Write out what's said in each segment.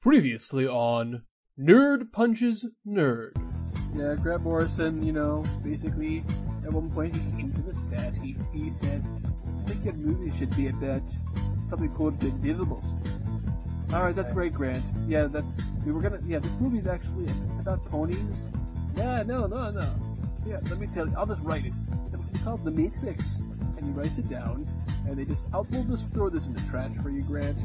Previously on Nerd Punches Nerd. Yeah, Grant Morrison, you know, basically, at one point he came to the set, he, he said, I think your movie should be about something called The Invisibles. Alright, that's great, Grant. Yeah, that's, we were gonna, yeah, this movie's actually, it's about ponies. Yeah, no, no, no. Yeah, let me tell you, I'll just write it. It's called The Matrix. And he writes it down, and they just, I'll, we'll just throw this in the trash for you, Grant.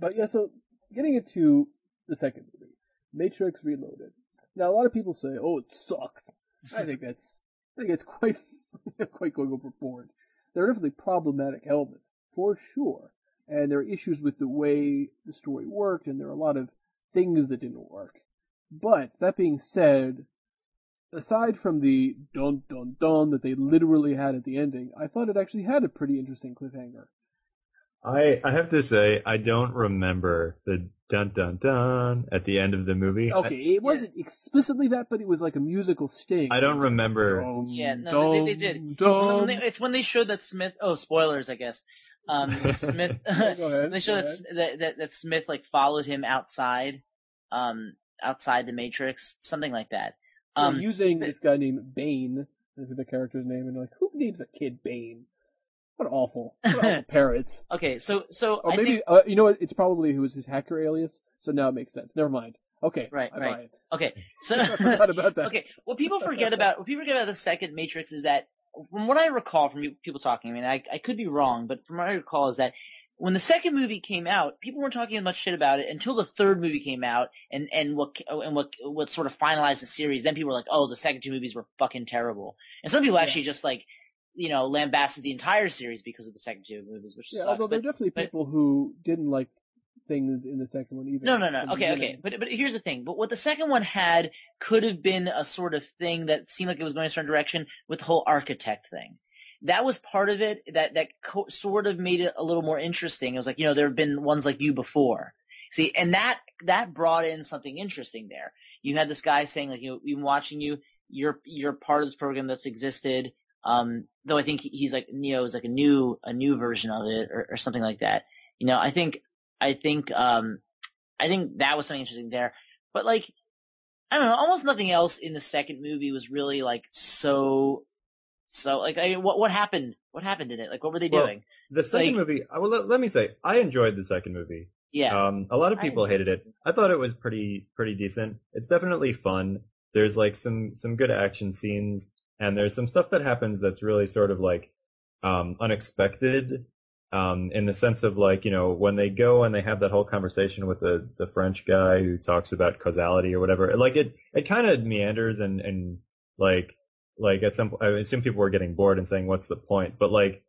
But yeah, so getting into the second movie, Matrix Reloaded. Now a lot of people say, "Oh, it sucked." I think that's I think it's quite quite going overboard. There are definitely problematic elements for sure, and there are issues with the way the story worked, and there are a lot of things that didn't work. But that being said, aside from the dun dun dun that they literally had at the ending, I thought it actually had a pretty interesting cliffhanger. I I have to say I don't remember the dun dun dun at the end of the movie. Okay, it wasn't explicitly that, but it was like a musical sting. I, I don't remember. Dun, Yeah, no, dun, they, they did. dun. It's when they showed that Smith. Oh, spoilers, I guess. Um, Smith. Go ahead, they showed go that, that that Smith like followed him outside, um, outside the Matrix, something like that. Um, using this guy named Bane as the character's name, and like, who names a kid Bane? What awful, what awful parents. okay, so so Or I maybe think uh, you know what? It's probably who was his hacker alias. So now it makes sense. Never mind. Okay, Right, I right. okay, so I forgot about that. okay. What people forget about what people forget about the second Matrix is that, from what I recall from people talking, I mean, I I could be wrong, but from what I recall is that when the second movie came out, people weren't talking as much shit about it until the third movie came out, and and what and what what sort of finalized the series. Then people were like, oh, the second two movies were fucking terrible, and some people actually just like. You know, lambasted the entire series because of the second two movies, which Yeah, sucks. although there but- are definitely but- people who didn't like things in the second one either. No, no, no. Okay, okay. But but here's the thing. But what the second one had could have been a sort of thing that seemed like it was going a certain direction with the whole architect thing. That was part of it that that co- sort of made it a little more interesting. It was like you know there have been ones like you before. See, and that that brought in something interesting there. You had this guy saying like you know we've been watching you. You're you're part of this program that's existed. Um, though I think he's like Neo is like a new a new version of it or, or something like that. You know, I think I think um I think that was something interesting there. But like, I don't know, almost nothing else in the second movie was really like so, so like, I, what what happened? What happened in it? Like, what were they Well, doing? The second Like- movie. I- Well, let, let me say I enjoyed the second movie. Yeah, Um, a lot of people hated it. I thought it was pretty pretty decent. It's definitely fun. There's like some some good action scenes, and there's some stuff that happens that's really sort of like um, unexpected. Um, in the sense of like you know when they go and they have that whole conversation with the the French guy who talks about causality or whatever. Like it it kind of meanders and and like like at some I assume people were getting bored and saying what's the point, but like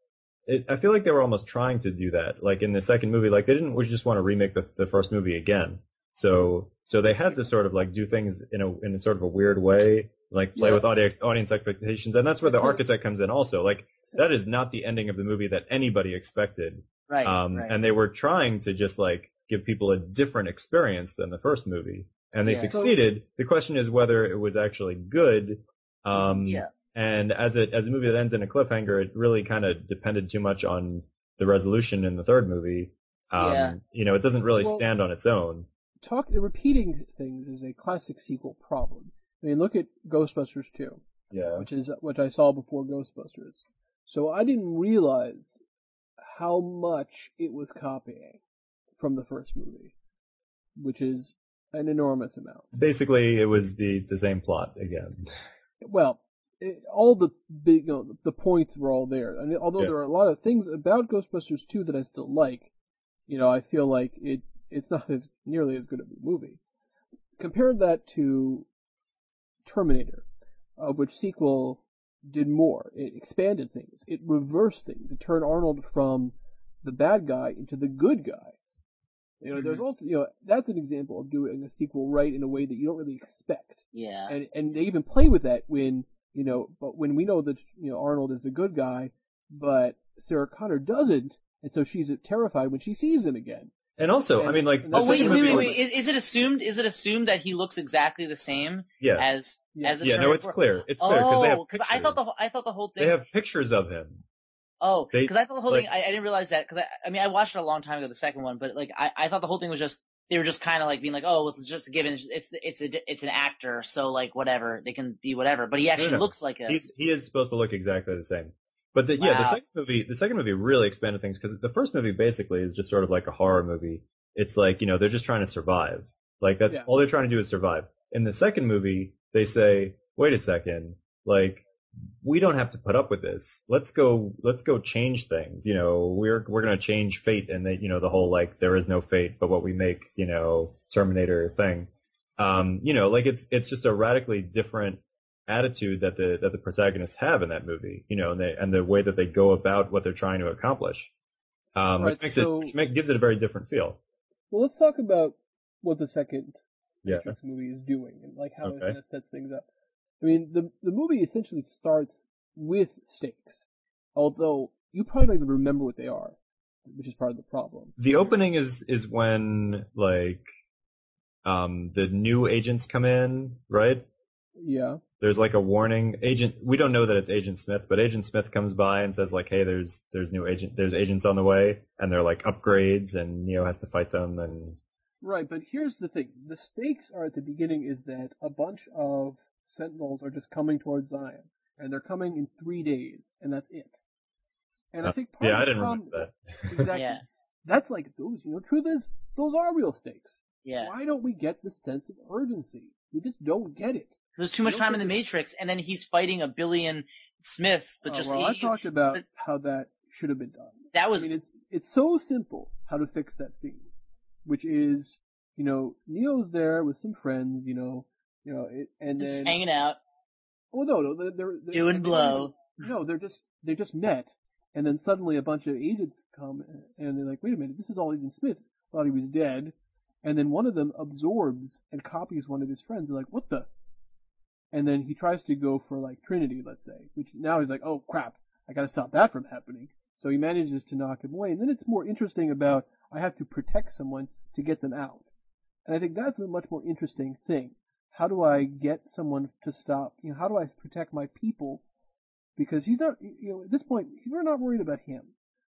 it, I feel like they were almost trying to do that. Like in the second movie, like they didn't just want to remake the, the first movie again. So so they had to sort of like do things in a in a sort of a weird way, like play Yeah. with audience audience expectations, and that's where the architect comes in. Also, like that is not the ending of the movie that anybody expected. right, Um, right. and they were trying to just like give people a different experience than the first movie, and they Yeah. So- succeeded. the question is whether it was actually good. Um, yeah, and as a as a movie that ends in a cliffhanger, it really kind of depended too much on the resolution in the third movie. Um, Yeah. You know, it doesn't really Well- stand on its own. Talk repeating things is a classic sequel problem. I mean, look at Ghostbusters 2. Yeah. which is which I saw before Ghostbusters. So I didn't realize how much it was copying from the first movie, which is an enormous amount. Basically, it was the the same plot again. Well, it, all the big, you know, the points were all there. I mean, although Yeah. there are a lot of things about Ghostbusters 2 that I still like, you know, I feel like it it's not as nearly as good of a movie. Compare that to Terminator, of which sequel did more. It expanded things. It reversed things. It turned Arnold from the bad guy into the good guy. You know, there's mm-hmm. also, you know, that's an example of doing a sequel right in a way that you don't really expect yeah, and and they even play with that when you know, but when we know that you know Arnold is a good guy, but Sarah Connor doesn't, and so she's terrified when she sees him again. And also, I mean, like, Oh that's wait, wait, wait, was- wait. Is, is it assumed? Is it assumed that he looks exactly the same Yeah, as Yeah. as the yeah. No, it's clear. It's clear because they have Oh, pictures. I thought the whole- oh, I thought the whole thing. they have pictures of him. oh, because I thought the whole like- thing. I, I didn't realize that because I, I mean I watched it a long time ago, the second one, but like I, I thought the whole thing was just they were just kind of like being like, oh, it's just a given. It's it's it's a, it's an actor, so like whatever they can be whatever. But he actually no. looks like a He's he is supposed to look exactly the same. But the, yeah, the second movie, the second movie really expanded things because the first movie basically is just sort of like a horror movie. It's like you know they're just trying to survive. Like that's Yeah. all they're trying to do is survive. In the second movie, they say, "Wait a second, like we don't have to put up with this. Let's go. Let's go change things. You know, we're we're gonna change fate, and that you know the whole like there is no fate, but what we make. You know, Terminator thing. Um, you know, like it's it's just a radically different attitude that the that the protagonists have in that movie, you know, and they and the way that they go about what they're trying to accomplish, um, which makes so- it which make, gives it a very different feel. Well, let's talk about what the second Yeah. Matrix movie is doing and like how it kind of sets things up. I mean, the the movie essentially starts with stakes, although you probably don't even remember what they are, which is part of the problem. The opening is is when like um the new agents come in, right? Yeah, There's like a warning agent. We don't know that it's Agent Smith, but Agent Smith comes by and says like, "Hey, there's there's new agent there's agents on the way, and they're like upgrades, and Neo has to fight them." And right. But here's the thing: the stakes are at the beginning is that a bunch of Sentinels are just coming towards Zion, and they're coming in three days, and that's it. And I Uh, think part yeah, of I didn't problem, remember that. exactly. Yeah. That's like those. You know, truth is, those are real stakes. yeah. Why don't we get the sense of urgency? We just don't get it. There's too much time in the Matrix, and then he's fighting a billion Smiths, but Oh, just well, I talked about but- how that should have been done. that was I mean, it's it's so simple how to fix that scene, which is you know Neo's there with some friends, you know, you know, it, and just then hanging out, oh no, no, they're, they're, they're doing blow. No, they're just they just met, and then suddenly a bunch of agents come, and they're like, wait a minute, this is all Agent Smith. Thought he was dead, and then one of them absorbs and copies one of his friends. They're like, what the? And then he tries to go for like Trinity, let's say, which now he's like, oh crap, I gotta stop that from happening. So he manages to knock him away, and then it's more interesting about I have to protect someone to get them out, and I think that's a much more interesting thing. How do I get someone to stop? You know, how do I protect my people? Because he's not, you know, at this point, we're not worried about him.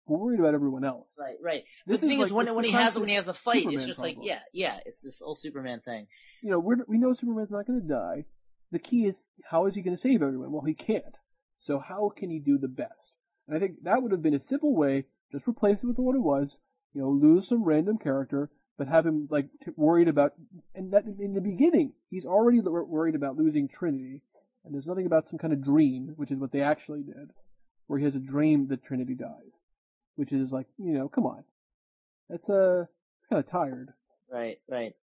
We're worried about everyone else. Right, right. This the thing is, like- when it's when he has when he has a fight, it's Superman just like yeah, yeah, it's this old Superman thing. You know, we're, we know Superman's not going to die. The key is, how is he going to save everyone? Well, he can't. So how can he do the best? And I think that would have been a simple way. Just replace it with what it was. You know, lose some random character, but have him like t- worried about. And that in the beginning, he's already l- worried about losing Trinity. And there's nothing about some kind of dream, which is what they actually did, where he has a dream that Trinity dies, which is like, you know, come on, that's uh, kind of tired. Right, right.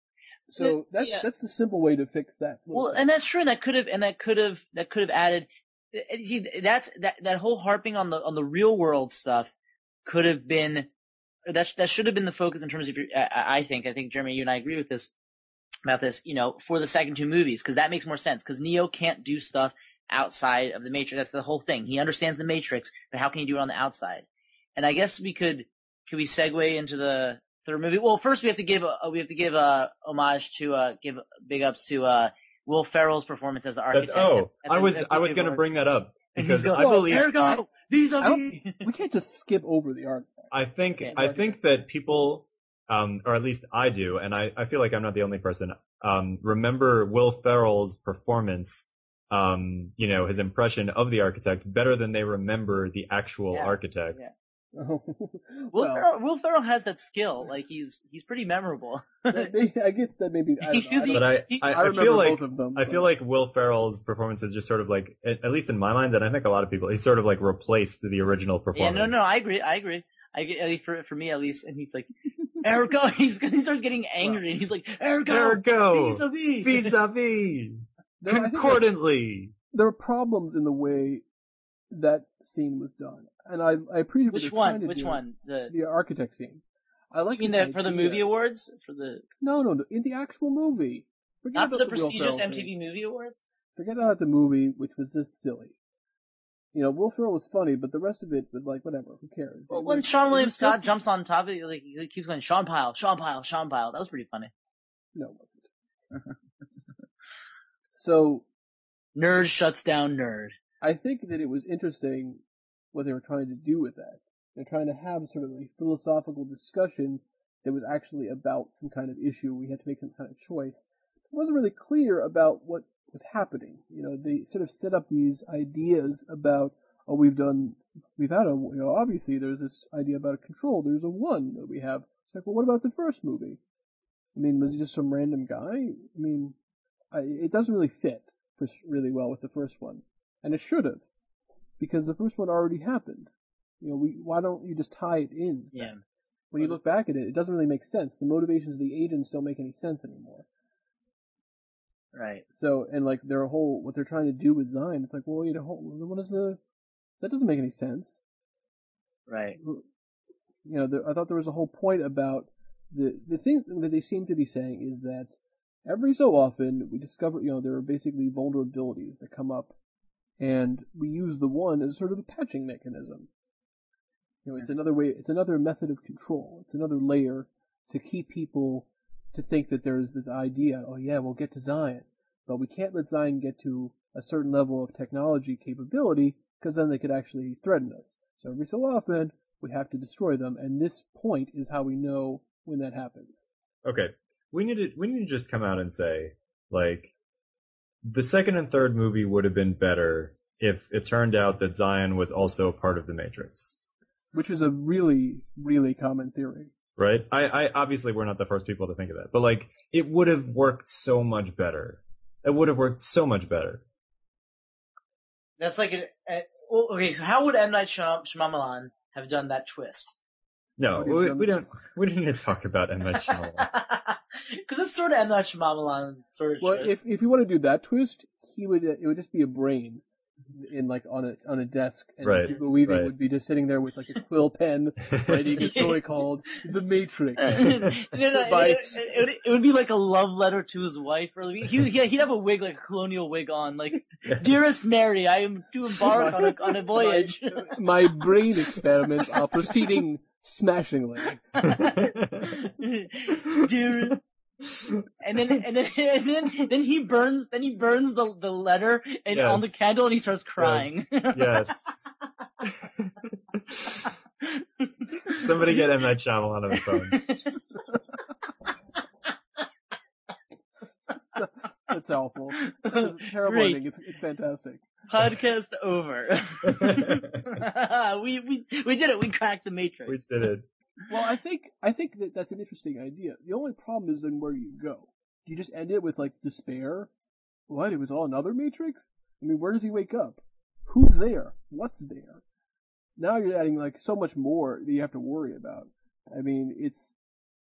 So that's Yeah. that's the simple way to fix that. Well, and that's true. And that could have, and that could have, that could have added. Eh, eh, see, that's that that whole harping on the on the real world stuff could have been that that should have been the focus in terms of your. I, I think I think Jeremy, you and I agree with this about this. You know, for the second two movies because that makes more sense because Neo can't do stuff outside of the Matrix. That's the whole thing. He understands the Matrix, but how can he do it on the outside? And I guess we could could we segue into the third movie? Well, first we have to give a, we have to give a homage to uh give big ups to uh Will Ferrell's performance as the That's, architect. oh, at I the- was the I was going to bring that up And he's because going, I believe Ergo, these are don't- we can't just skip over the art. I think I think that people, um, or at least I do, and I, I feel like I'm not the only person. Um, remember Will Ferrell's performance, um, you know, his impression of the architect better than they remember the actual Yeah. architect. Yeah. Will Will, Ferrell, Will Ferrell has that skill. Like he's he's pretty memorable. I guess that maybe I, don't know, I, don't- But I, I, I I feel like both of them. I feel like Will Ferrell's performance is just sort of like, at, at least in my mind, and I think a lot of people, he's sort of like replaced the original performance. yeah, no, no, I agree. I agree. I get at least for for me at least. And he's like, Ergo. He's he starts getting angry, and he's like, Ergo, Ergo, vis-a-vis. vis-a-vis, there, I think there, concordantly. there are problems in the way that scene was done, and I I appreciate Which one? Which one? The The architect scene. I like you mean the, for the movie awards? For the No, no, no, in the actual movie. Forget not for about the prestigious MTV thing. Movie Awards? Forget about the movie, which was just silly. You know, Will Ferrell was funny, but the rest of it was like whatever. Who cares? Well, when was- Seann William Scott just- jumps on top of it, like he keeps going, Sean Pyle, Sean Pyle, Sean Pyle. That was pretty funny. No, it wasn't. so Nerd shuts down nerd. I think that it was interesting what they were trying to do with that. They're trying to have sort of a philosophical discussion that was actually about some kind of issue. We had to make some kind of choice. It wasn't really clear about what was happening. You know, they sort of set up these ideas about, oh, we've done, we've had a, you know, obviously there's this idea about a control. There's a one that we have. It's like, well, what about the first movie? I mean, was he just some random guy? I mean, I, it doesn't really fit really well with the first one, and it should have, because the first one already happened. You know, we why don't you just tie it in? Yeah. When you look back at it, it doesn't really make sense. The motivations of the agents don't make any sense anymore. Right. So, and like their whole what they're trying to do with Zion, it's like, well, you know, what is the? That doesn't make any sense. Right. You know, there, I thought there was a whole point about the the thing that they seem to be saying is that every so often we discover, you know, there are basically vulnerabilities that come up, and we use the one as sort of a patching mechanism. You know, it's hmm. another way, it's another method of control. It's another layer to keep people to think that there's this idea, oh yeah, we'll get to Zion, but we can't let Zion get to a certain level of technology capability because then they could actually threaten us. So every so often we have to destroy them, and this point is how we know when that happens. Okay, we need to we need to just come out and say like the second and third movie would have been better if it turned out that Zion was also part of the Matrix. Which is a really, really common theory. Right? I, I obviously we're not the first people to think of that, but like it would have worked so much better. It would have worked so much better. That's like an. Uh, well, okay, so how would M Night Shyam- Shyamalan have done that twist? No, we, we don't we didn't need talk about M Night Shyamalan. Because it's sort of M Night Shyamalan sort of. Well, twist. if if you want to do that twist, he would uh, it would just be a brain in like on a on a desk, and Right, Hugo Weaving right. would be just sitting there with like a quill pen, writing a story called The Matrix. no, no, By- it, it, would, it would be like a love letter to his wife, or he, he- he'd have a wig, like a colonial wig on, like, "Dearest Mary, I am to embark on a on a voyage." My, my brain experiments are proceeding smashingly. Dude. and then and then and then then he burns then he burns the the letter and Yes. on the candle and he starts crying. yes. Somebody get M Night Shyamalan on the phone. That's awful. It's a terrible Great. ending. It's it's fantastic. Podcast over. we we we did it. We cracked the matrix. we did it. Well, I think I think that that's an interesting idea. The only problem is then where you go. Do you just end it with like despair? What? It was all another Matrix? I mean, where does he wake up? Who's there? What's there? Now you're adding like so much more that you have to worry about. I mean, it's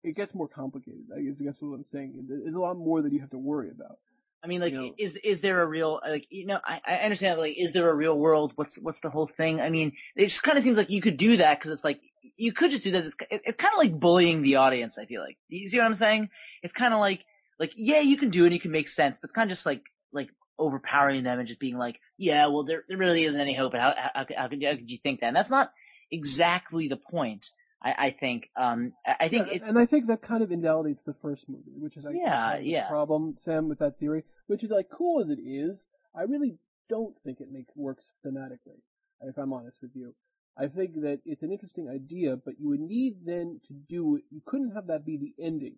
it gets more complicated. I guess that's what I'm saying. There's a lot more that you have to worry about. I mean, like, you know- is is there a real like you know? I, I understand like, is there a real world? What's what's the whole thing? I mean, it just kind of seems like you could do that because it's like you could just do that. It's it, it's kind of like bullying the audience. I feel like you see what I'm saying? It's kind of like like yeah, you can do it, and you can make sense, but it's kind of just like like overpowering them and just being like, yeah, well, there there really isn't any hope. How how, how, how could how could you think that? And that's not exactly the point. I, I think. Um, I, I think Yeah, and I think that kind of invalidates the first movie, which is I think, Yeah, kind of yeah. problem, Sam, with that theory. Which is like cool as it is, I really don't think it makes works thematically. If I'm honest with you, I think that it's an interesting idea, but you would need then to do it. You couldn't have that be the ending.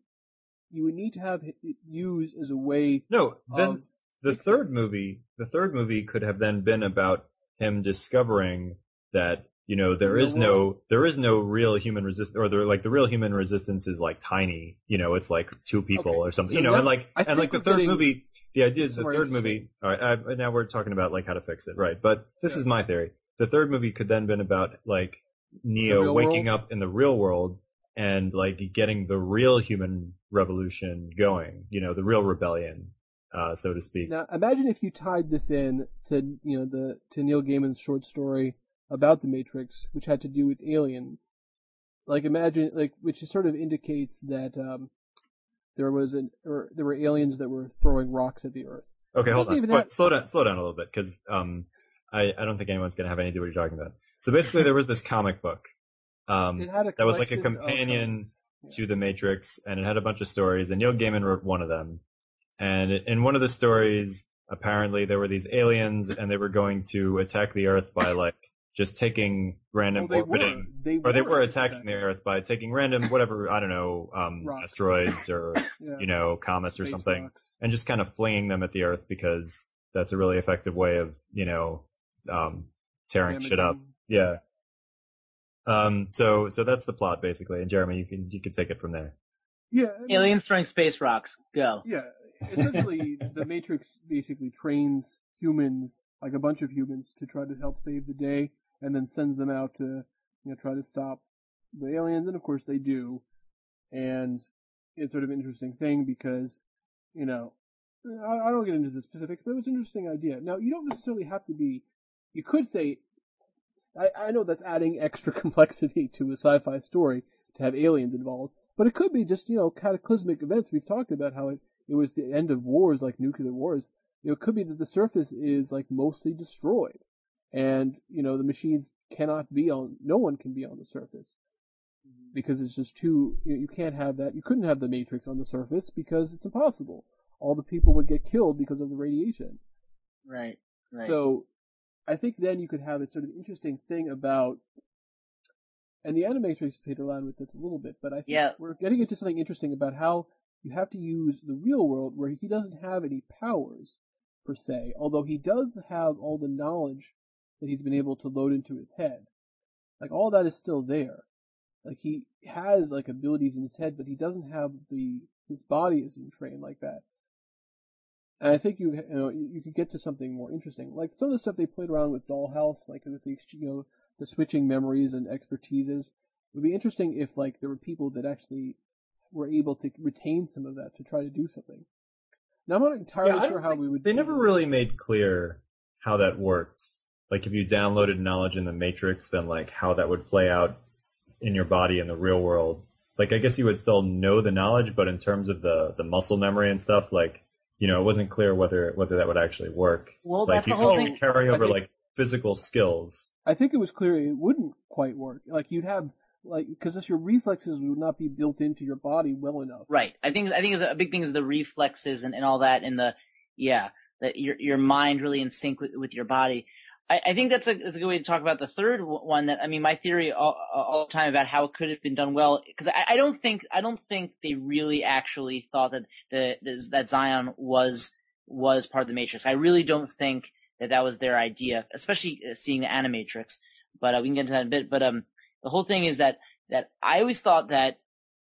You would need to have it used as a way No, then the fixing third movie, the third movie could have then been about him discovering that you know there is no there is no real human resistance or there like the real human resistance is like tiny you know it's like two people Okay, or something so you know now- and like I and like the third movie the idea is the third movie all right I, now we're talking about like how to fix it right but this Yeah. is my theory. The third movie could then been about like Neo waking world? up in the real world and like getting the real human revolution going you know the real rebellion uh so to speak. Now, imagine if you tied this in to you know the to Neil Gaiman's short story about the Matrix, which had to do with aliens. Like imagine like which sort of indicates that um, there was an or there were aliens that were throwing rocks at the Earth. Okay, hold on. Wait, have- slow down, slow down a little bit, because um, I, I don't think anyone's gonna have any idea what you're talking about. So basically, there was this comic book um, It had a that was like a companion. Yeah. to the Matrix, and it had a bunch of stories. And Neil Gaiman wrote one of them. And in one of the stories, apparently there were these aliens, and they were going to attack the Earth by like just taking random Well, they orbiting were. They or they were attacking attacking the Earth by taking random whatever I don't know um, asteroids or Yeah. you know comets or something, rocks. and just kind of flinging them at the Earth because that's a really effective way of you know um, tearing shit up. Yeah. Um. So so that's the plot basically, and Jeremy, you can you can take it from there. Yeah. I mean, Aliens throwing space rocks. Go. Yeah. Essentially, the Matrix basically trains humans, like a bunch of humans, to try to help save the day, and then sends them out to, you know, try to stop the aliens, and of course they do. And it's sort of an interesting thing because, you know, I, I don't get into the specifics, but it was an interesting idea. Now, you don't necessarily have to be, you could say, I, I know that's adding extra complexity to a sci-fi story to have aliens involved, but it could be just, you know, cataclysmic events. We've talked about how it, it was the end of wars, like nuclear wars. You know, it could be that the surface is like mostly destroyed. And, you know, the machines cannot be on, no one can be on the surface. Mm-hmm. Because it's just too, you, you can't have that. You couldn't have the Matrix on the surface because it's impossible. All the people would get killed because of the radiation. Right. Right. So I think then you could have a sort of interesting thing about, and the Animatrix played around with this a little bit, but I think Yeah. we're getting into something interesting about how you have to use the real world where he doesn't have any powers per se, although he does have all the knowledge that he's been able to load into his head. Like all that is still there. Like he has like abilities in his head, but he doesn't have the his body isn't trained like that. And I think you you know you could get to something more interesting, like some of the stuff they played around with Dollhouse, like with the you know the switching memories and expertises. It would be interesting if like there were people that actually were able to retain some of that to try to do something. Now I'm not entirely Yeah, sure how we would. They never really made clear how that worked. Like if you downloaded knowledge in the Matrix, then like how that would play out in your body in the real world. Like I guess you would still know the knowledge, but in terms of the the muscle memory and stuff, like you know, it wasn't clear whether whether that would actually work. well, like that's you the whole thing. carry over think- like physical skills. I think it was clear it wouldn't quite work. Like you'd have like because your reflexes would not be built into your body well enough. Right. I think I think a big thing is the reflexes and, and all that, and the yeah, that your your mind really in sync with, with your body. I, I think that's a that's a good way to talk about the third one. That I mean, my theory all, all the time about how it could have been done well, because I, I don't think I don't think they really actually thought that the, that Zion was was part of the Matrix. I really don't think that that was their idea, especially uh, seeing the Animatrix. But uh, we can get into that in a bit. But um, the whole thing is that that I always thought that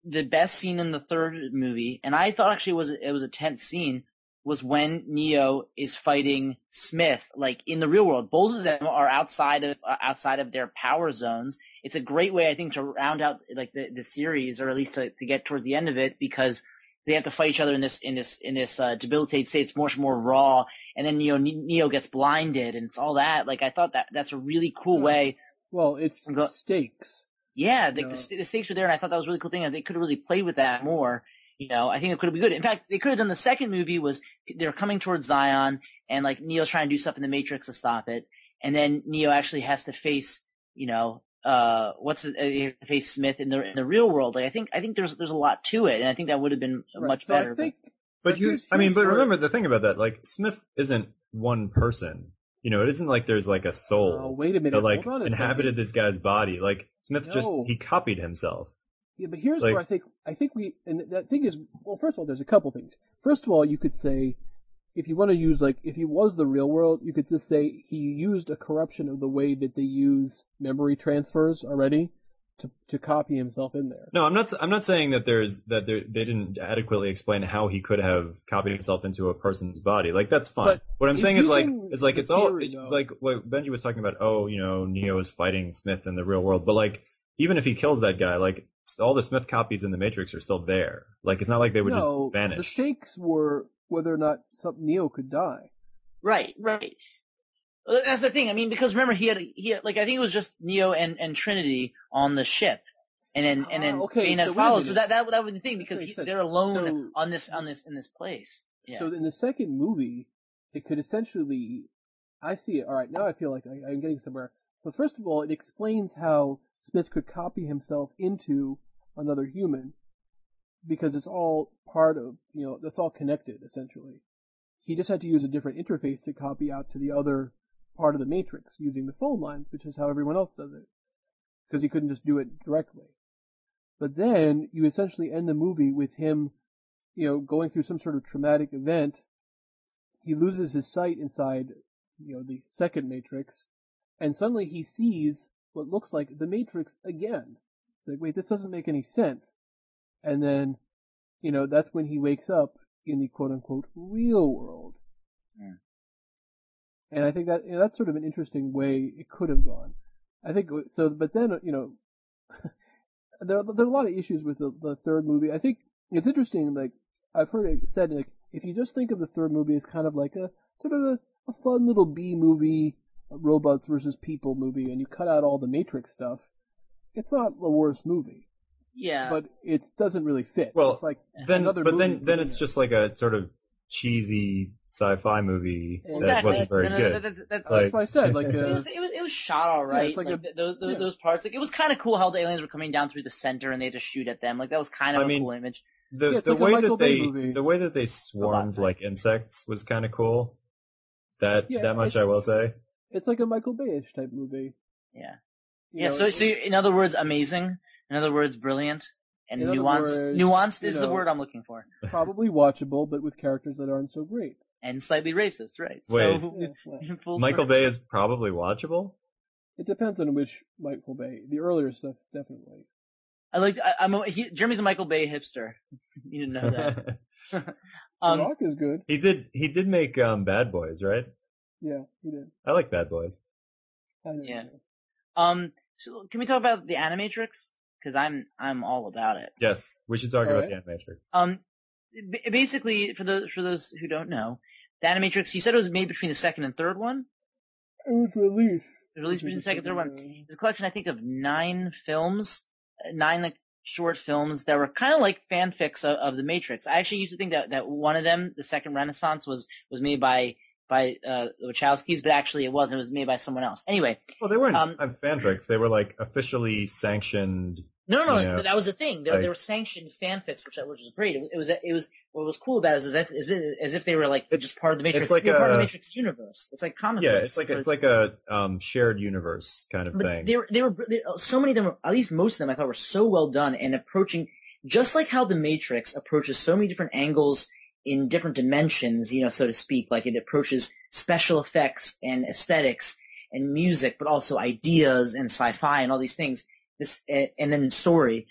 the best scene in the third movie, and I thought actually it was it was a tense scene, was when Neo is fighting Smith, like in the real world. Both of them are outside of uh, outside of their power zones. It's a great way, I think, to round out like the, the series, or at least to, to get towards the end of it, because they have to fight each other in this in this in this uh, debilitated state. It's much more raw, and then Neo Neo gets blinded, and it's all that. Like I thought that that's a really cool way Well, it's Go- stakes. yeah, the, the, the stakes were there, and I thought that was a really cool thing. And they could have really played with that more. You know, I think it could have been good. In fact, they could have done the second movie was they're coming towards Zion, and like Neo's trying to do stuff in the Matrix to stop it, and then Neo actually has to face, you know, uh, what's it, uh, he has to face Smith in the in the real world. Like I think I think there's there's a lot to it, and I think that would have been Right. much so better. I think But But you, here's- I mean, but where- remember the thing about that, like Smith isn't one person. You know, it isn't like there's like a soul Oh, wait a minute. that like Hold on a inhabited second. this guy's body. Like Smith just he copied himself. Yeah, but here's Like- where I think I think we and that thing is well. First of all, there's a couple things. First of all, you could say if you want to use like if he was the real world, you could just say he used a corruption of the way that they use memory transfers already to to copy himself in there. No, I'm not. I'm not saying that there's that there, they didn't adequately explain how he could have copied himself into a person's body. Like that's fine. But what I'm saying is like is like it's all theory, it- though- like what Benji was talking about. Oh, you know, Neo is fighting Smith in the real world, but like even if he kills that guy, like all the Smith copies in the Matrix are still there. Like it's not like they would no, just vanish. the stakes were whether or not some Neo could die. Right, right. Well, That's the thing. I mean, because remember, he had, he had, like, I think it was just Neo and, and Trinity on the ship. And then, and then Ah, okay, Bane so had wait a followed. So that, that, that would be the thing because he, they're alone So- on this, on this, in this place. Yeah. So in the second movie, it could essentially I see it. All right, now I feel like I, I'm getting somewhere. But first of all, it explains how Smith could copy himself into another human because it's all part of, you know, that's all connected essentially. He just had to use a different interface to copy out to the other part of the matrix using the phone lines, which is how everyone else does it. Because he couldn't just do it directly. But then you essentially end the movie with him, you know, going through some sort of traumatic event. He loses his sight inside, you know, the second matrix, and suddenly he sees what looks like the matrix again. Like, wait, this doesn't make any sense. And then, you know, that's when he wakes up in the quote unquote real world. Yeah. And I think that you know, that's sort of an interesting way it could have gone. I think so, but then you know, there there are a lot of issues with the, the third movie. I think it's interesting. Like I've heard it said, like if you just think of the third movie as kind of like a sort of a, a fun little B movie, robots versus people movie, and you cut out all the Matrix stuff, it's not the worst movie. Yeah. But it doesn't really fit. Well, it's like Then, another but movie then, then it's it. just like a sort of cheesy sci-fi movie that wasn't very No, no, good. that- that- that- Like- That's what I said. Like, it, uh, was, it was it was shot all right. it's like like a- those those, yeah. those parts, like it was kind of cool how the aliens were coming down through the center and they had to shoot at them. Like that was kind of I a mean, cool image. The Yeah, the like way that Bay they movie. the way that they swarmed like insects was kind of cool. That yeah, that much I will say. It's like a Michael Bay-ish type movie. Yeah. You Yeah. know, so it- so you- in other words, amazing. In other words, brilliant. And In other nuanced. words, nuanced you is the word I'm looking for. probably watchable, but with characters that aren't so great. And slightly racist, right? Wait. So, Yeah, well, Michael. Bay is probably watchable. it depends on which Michael Bay. The earlier stuff, definitely. I like. I, I'm. A, he, Jeremy's a Michael Bay hipster. You didn't know that. the um, Rock is good. he did he did make um, Bad Boys, right? Yeah, he did. I like Bad Boys. I know. Yeah. um. So can we talk about the Animatrix? Because I'm I'm all about it. Yes, we should talk All about right. the Animatrix. Um, b- basically, for those for those who don't know, the Animatrix. You said it was made between the second and third one. It was released. It was released between the second and third one. It's a collection, I think, of nine films, uh, nine like short films that were kind of like fanfics of, of the Matrix. I actually used to think that that one of them, the second Renaissance, was was made by by uh, the Wachowskis, but actually it wasn't. It was made by someone else. Anyway, well, they weren't um, uh, fanfics. They were like officially sanctioned. no, no, no, Yeah. that was the thing. They, were- they were sanctioned fanfics, which which was great. It was, it was it was what was cool about it is as if, as if, as if they were like just part of the Matrix. it's like they were part of the Matrix universe. It's like comic Yeah, it's like it's like a um, shared universe kind of But thing. they were, they were, they, so many of them, were- at least most of them I thought were so well done and approaching, just like how the Matrix approaches so many different angles in different dimensions, you know, so to speak, like it approaches special effects and aesthetics and music, but also ideas and sci-fi and all these things. This, and then story.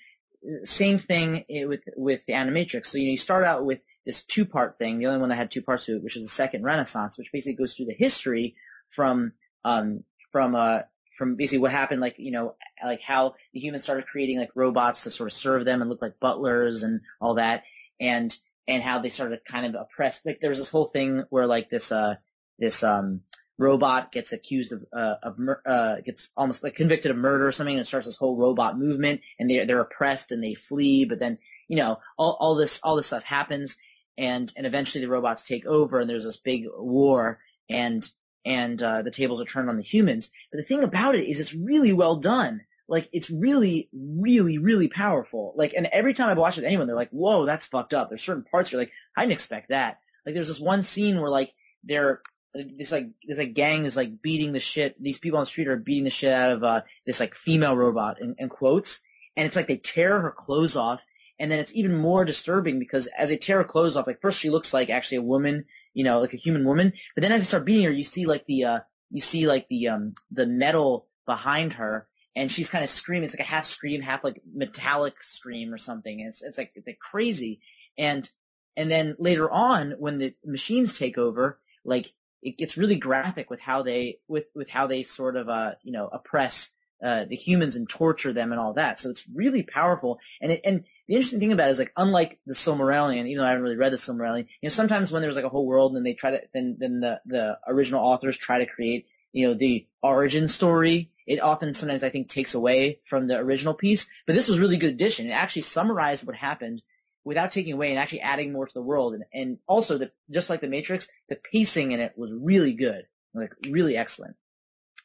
Same thing eh, with, with the Animatrix. So, you know, you start out with this two-part thing, the only one that had two parts to it, which is the second Renaissance, which basically goes through the history from, um, from, uh, from basically what happened, like, you know, like how the humans started creating like robots to sort of serve them and look like butlers and all that. And, and how they started kind of oppressed. Like there was this whole thing where like this, uh, this, um, robot gets accused of, uh, of, mur- uh, gets almost like convicted of murder or something and starts this whole robot movement and they're, they're oppressed and they flee. But then, you know, all, all this, all this stuff happens and, and eventually the robots take over and there's this big war and, and, uh, the tables are turned on the humans. But the thing about it is it's really well done. Like it's really, really, really powerful. Like, and every time I watch it with anyone, they're like, whoa, that's fucked up. There's certain parts you're like, I didn't expect that. Like there's this one scene where like they're, this like, this like gang is like beating the shit, these people on the street are beating the shit out of, uh, this like female robot in, in quotes. And it's like they tear her clothes off. And then it's even more disturbing because as they tear her clothes off, like first she looks like actually a woman, you know, like a human woman. But then as they start beating her, you see like the, uh, you see like the, um, the metal behind her and she's kind of screaming. It's like a half scream, half like metallic scream or something. It's, it's like, it's like crazy. And, and then later on when the machines take over, like it gets really graphic with how they, with, with how they sort of, uh, you know, oppress, uh, the humans and torture them and all that. So it's really powerful. And it, and the interesting thing about it is like, unlike the Silmarillion, even though I haven't really read the Silmarillion, you know, sometimes when there's like a whole world and they try to, then, then the, the original authors try to create, you know, the origin story, it often sometimes I think takes away from the original piece. But this was really good addition. It actually summarized what happened without taking away and actually adding more to the world. And, and also the, just like the Matrix, the pacing in it was really good. like really excellent.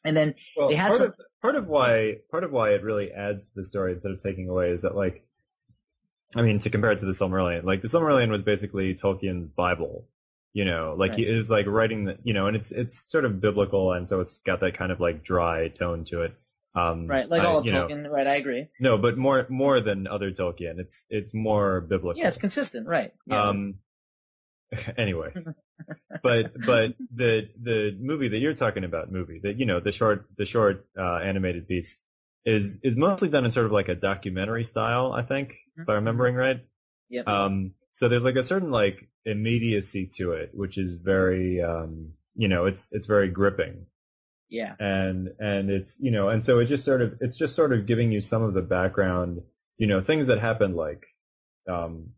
And then Well, They had part some- of part of why part of why it really adds to the story instead of taking away is that like, I mean, to compare it to the Silmarillion, like the Silmarillion was basically Tolkien's Bible. You know, like Right. it was like writing the, you know, and it's it's sort of biblical, and so it's got that kind of like dry tone to it. Um, right, like I- all you know, Tolkien, right? I agree. no, but more more than other Tolkien. It's it's more biblical. Yeah, it's consistent, right? Yeah. Um. Anyway, but but the the movie that you're talking about, movie that you know the short the short uh, animated piece is is mostly done in sort of like a documentary style. I think, if I'm remembering right. yep. Um. So there's like a certain like immediacy to it, which is very um. You know, it's it's very gripping yeah. and and it's you know and so it just sort of it's just sort of giving you some of the background you know things that happened like um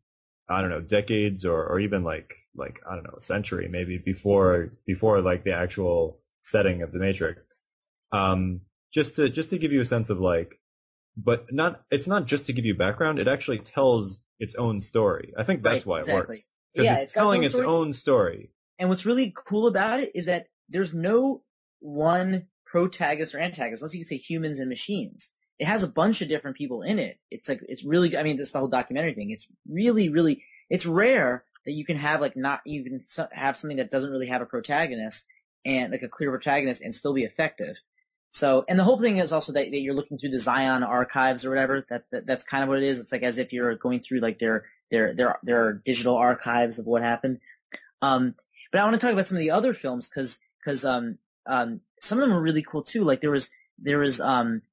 i don't know decades or or even like like i don't know a century maybe before before like the actual setting of the matrix um just to just to give you a sense of like but not it's not just to give you background it actually tells its own story i think that's Right, why it exactly. works because Yeah, it's, it's its telling own its own story And what's really cool about it is that there's no one protagonist or antagonist, unless you can say humans and machines. It has a bunch of different people in it. It's like, it's really, I mean, this is the whole documentary thing. It's really, really, it's rare that you can have like not, you can have something that doesn't really have a protagonist and like a clear protagonist and still be effective. So, and the whole thing is also that, that you're looking through the Zion archives or whatever. That, that that's kind of what it is. It's like as if you're going through like their their their their digital archives of what happened. Um, but I want to talk about some of the other films because because um um some of them were really cool too. Like there was there was um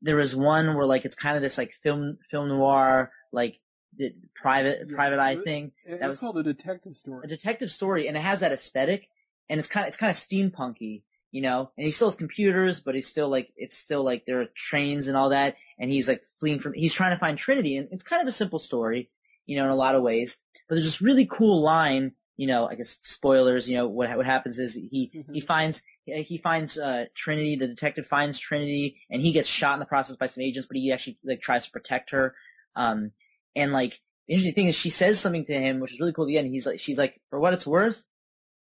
there was one where like it's kind of this like film film noir like the private Yeah, private eye it- thing It- That was- called a detective story. a detective story and it has that aesthetic and it's kind of it's kind of steampunky you know and he still has computers but he's still like it's still like there are trains and all that and he's like fleeing from he's trying to find trinity and it's kind of a simple story you know in a lot of ways but there's this really cool line you know i guess spoilers you know what what happens is he Mhm. he finds he finds uh trinity the detective finds trinity and he gets shot in the process by some agents but he actually like tries to protect her um and like the interesting thing is she says something to him, which is really cool at the end. He's like, she's like, for what it's worth,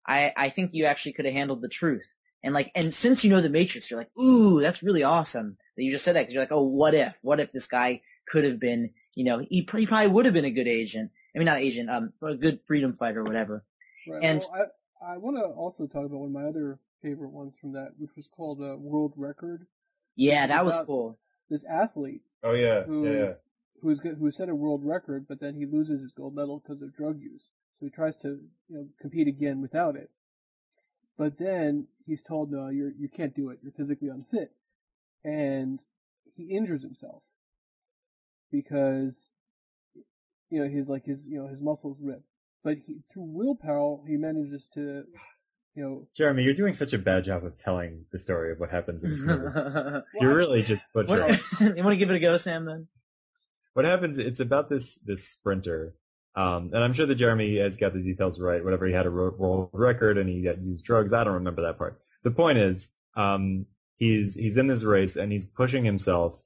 I, I think you actually could have handled the truth. And like, and since you know the Matrix, you're like, ooh, that's really awesome that you just said that because you're like, oh, what if? What if this guy could have been, you know, he, he probably would have been a good agent. I mean, not agent, um, but a good freedom fighter, or whatever. Right. and- well, I I want to also talk about one of my other favorite ones from that, which was called uh, World Record. Yeah, that was cool. This athlete oh yeah Who- yeah yeah who's go- who set a world record, but then he loses his gold medal because of drug use. So he tries to you know compete again without it. But then he's told, no, you're you can't do it. You're physically unfit, and he injures himself because you know his like his you know his muscles rip. But he, through willpower, he manages to you know Jeremy, you're doing such a bad job of telling the story of what happens in this movie. what, you're really just butchering. you want to give it a go, Sam? Then what happens? It's about this this sprinter, um, and I'm sure that Jeremy has got the details right. Whatever he had a world record and he got used drugs. I don't remember that part. The point is, um, he's he's in this race and he's pushing himself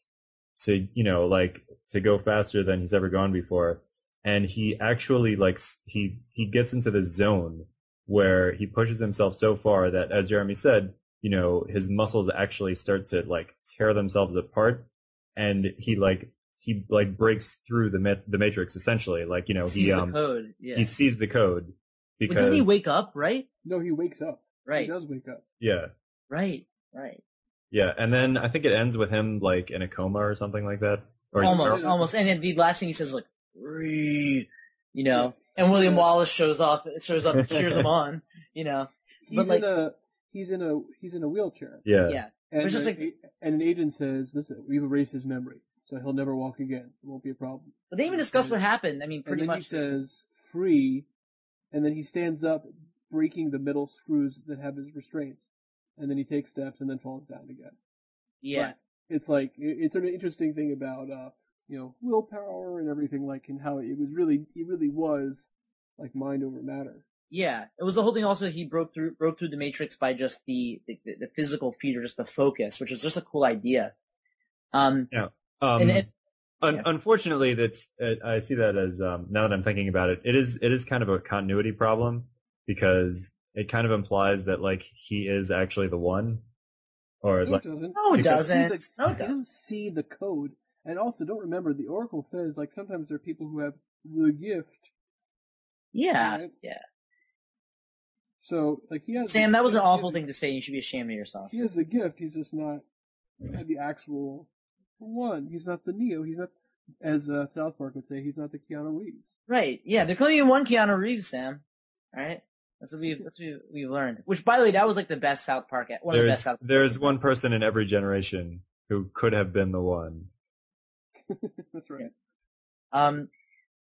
to you know like to go faster than he's ever gone before, and he actually like he he gets into the zone where he pushes himself so far that, as Jeremy said, you know his muscles actually start to like tear themselves apart, and he like he like breaks through the ma- the matrix essentially. Like you know sees he the um code. Yeah. he sees the code Well, because doesn't he wake up? Right. no, he wakes up. Right. He does wake up. yeah Right. Right. yeah, and then I think it ends with him like in a coma or something like that. Or almost, almost. And then the last thing he says is like, "Breathe," you know. And William Wallace shows off, shows up, and cheers him on, you know. He's But, like- in a he's in a he's in a wheelchair. yeah. Yeah, And, It's just an like- a- and an agent says, "Listen, we've erased his memory, so he'll never walk again. It won't be a problem." but they even discuss what happened. I mean, pretty And pretty then much. he says, "Free," and then he stands up, breaking the middle screws that have his restraints, and then he takes steps and then falls down again. yeah, It's like it- it's an interesting thing about uh, you know willpower and everything, like and how it was really it really was like mind over matter. yeah. It was the whole thing. Also, he broke through, broke through the matrix by just the the, the physical feat or just the focus, which is just a cool idea. Um, Um, and, and un- yeah. Unfortunately, that's uh, I see that as um, now that I'm thinking about it, it is it is kind of a continuity problem because it kind of implies that like he is actually the one, or No, like it doesn't. No, it doesn't. See No, it he doesn't. doesn't see the code. And also, don't remember, the Oracle says, like, sometimes there are people who have the gift. Yeah, Right. yeah. So, like, he has. Sam, that was an awful thing to say. You should be ashamed of yourself. He has the gift, he's just not the actual one. He's not the Neo. He's not, as uh, South Park would say, he's not the Keanu Reeves. Right. Yeah, there can only be one Keanu Reeves, Sam. Right? That's what we that's what we we've learned. Which by the way, that was like the best South Park at one of the best there's South Park there's episodes. one person in every generation who could have been the one. That's right. Um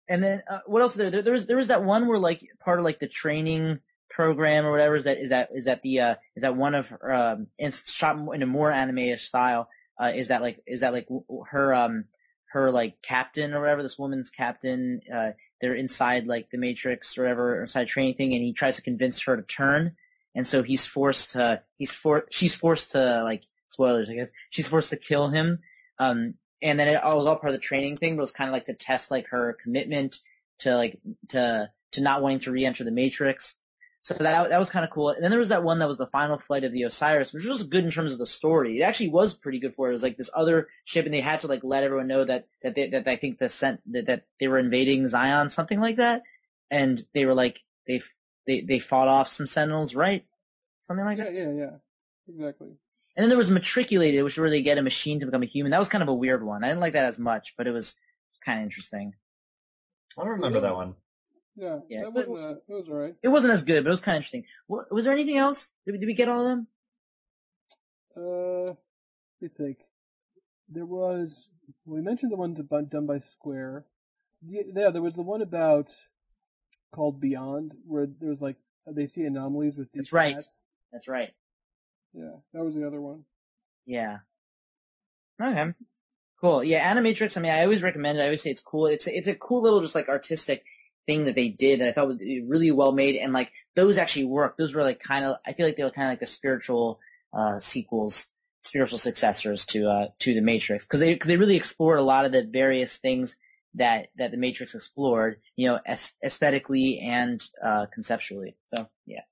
and then uh, what else is there? there there was there was that one where like part of like the training program or whatever is that is that is that the uh is that one of her um in shot in a more anime style uh is that like is that like her um her like captain or whatever this woman's captain uh they're inside like the matrix or whatever inside training thing and he tries to convince her to turn and so he's forced to he's for she's forced to like spoilers i guess she's forced to kill him um and then it was all part of the training thing but it was kind of like to test like her commitment to like to to not wanting to re-enter the matrix so that that was kind of cool. And then there was that one that was the final flight of the Osiris, which was good in terms of the story. It actually was pretty good for it. It was like this other ship, and they had to like let everyone know that that they, that I think the sent that, that they were invading Zion, something like that. And they were like they they they fought off some Sentinels, right? Something like Yeah, that. yeah, yeah. Exactly. And then there was Matriculated, which is where they get a machine to become a human. That was kind of a weird one. I didn't like that as much, but it was it's kind of interesting. I don't remember that one. Yeah, Yeah, that wasn't, uh, that was alright. It wasn't as good, but it was kind of interesting. What, was there anything else? Did we, did we get all of them? Uh, let me think. There was, we mentioned the one to- done by Square. Yeah, yeah, there was the one about, called Beyond, where there was like, they see anomalies with these That's right. cats. That's right. Yeah, that was the other one. Yeah. Okay. Cool. Yeah, Animatrix. I mean, I always recommend it. I always say it's cool. It's it's a cool little just like artistic thing that they did. And I thought was really well made. And like those actually work. Those were like kind of. I feel like they were kind of like the spiritual uh, sequels, spiritual successors to uh, to the Matrix because they cause they really explored a lot of the various things that that the Matrix explored. You know, aes- aesthetically and uh, conceptually. So yeah.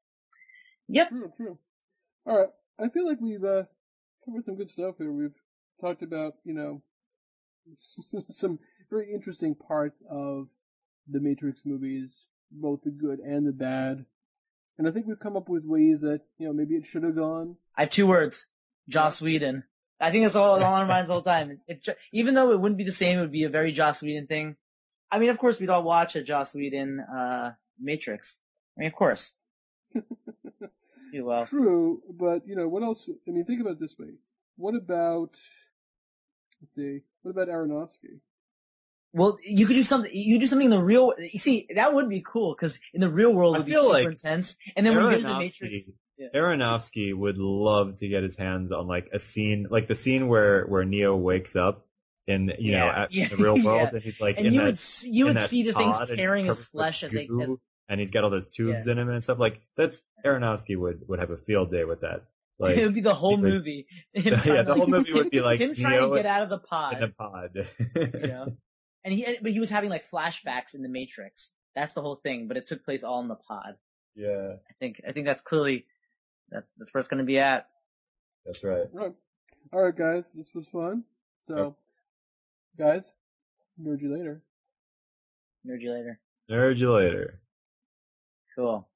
Yep. True, true. Alright, I feel like we've, uh, covered some good stuff here. We've talked about, you know, some very interesting parts of the Matrix movies, both the good and the bad. And I think we've come up with ways that, you know, maybe it should have gone. I have two words. Joss Whedon. I think that's all on our minds all the time. Jo- even though it wouldn't be the same, it would be a very Joss Whedon thing. I mean, of course, we'd all watch a Joss Whedon uh, Matrix. I mean, of course. Do well. True, but, you know, what else? I mean, think about it this way. What about, let's see, what about Aronofsky? Well, you could do something. You do something in the real. You see, that would be cool because in the real world, it would be super like intense. And then when he goes to the Matrix, Yeah. Aronofsky would love to get his hands on like a scene, like the scene where where Neo wakes up in you know at Yeah. the real world, Yeah. and he's like and in you that would see, you would see the things pod and he's tearing his flesh as they. As, and he's got all those tubes in him and stuff. Like that's Aronofsky would would have a field day with that. Like it would be the whole movie. Him yeah, the whole movie would be like him trying Neo to get out of the pod. in a pod. you know? And he, but he was having like flashbacks in the Matrix. That's the whole thing, but it took place all in the pod. yeah, I think, I think that's clearly, that's, that's where it's going to be at. that's right. Right. Alright, guys, this was fun. So, guys, nerd you later. Nerd you later. Nerd you later. Cool.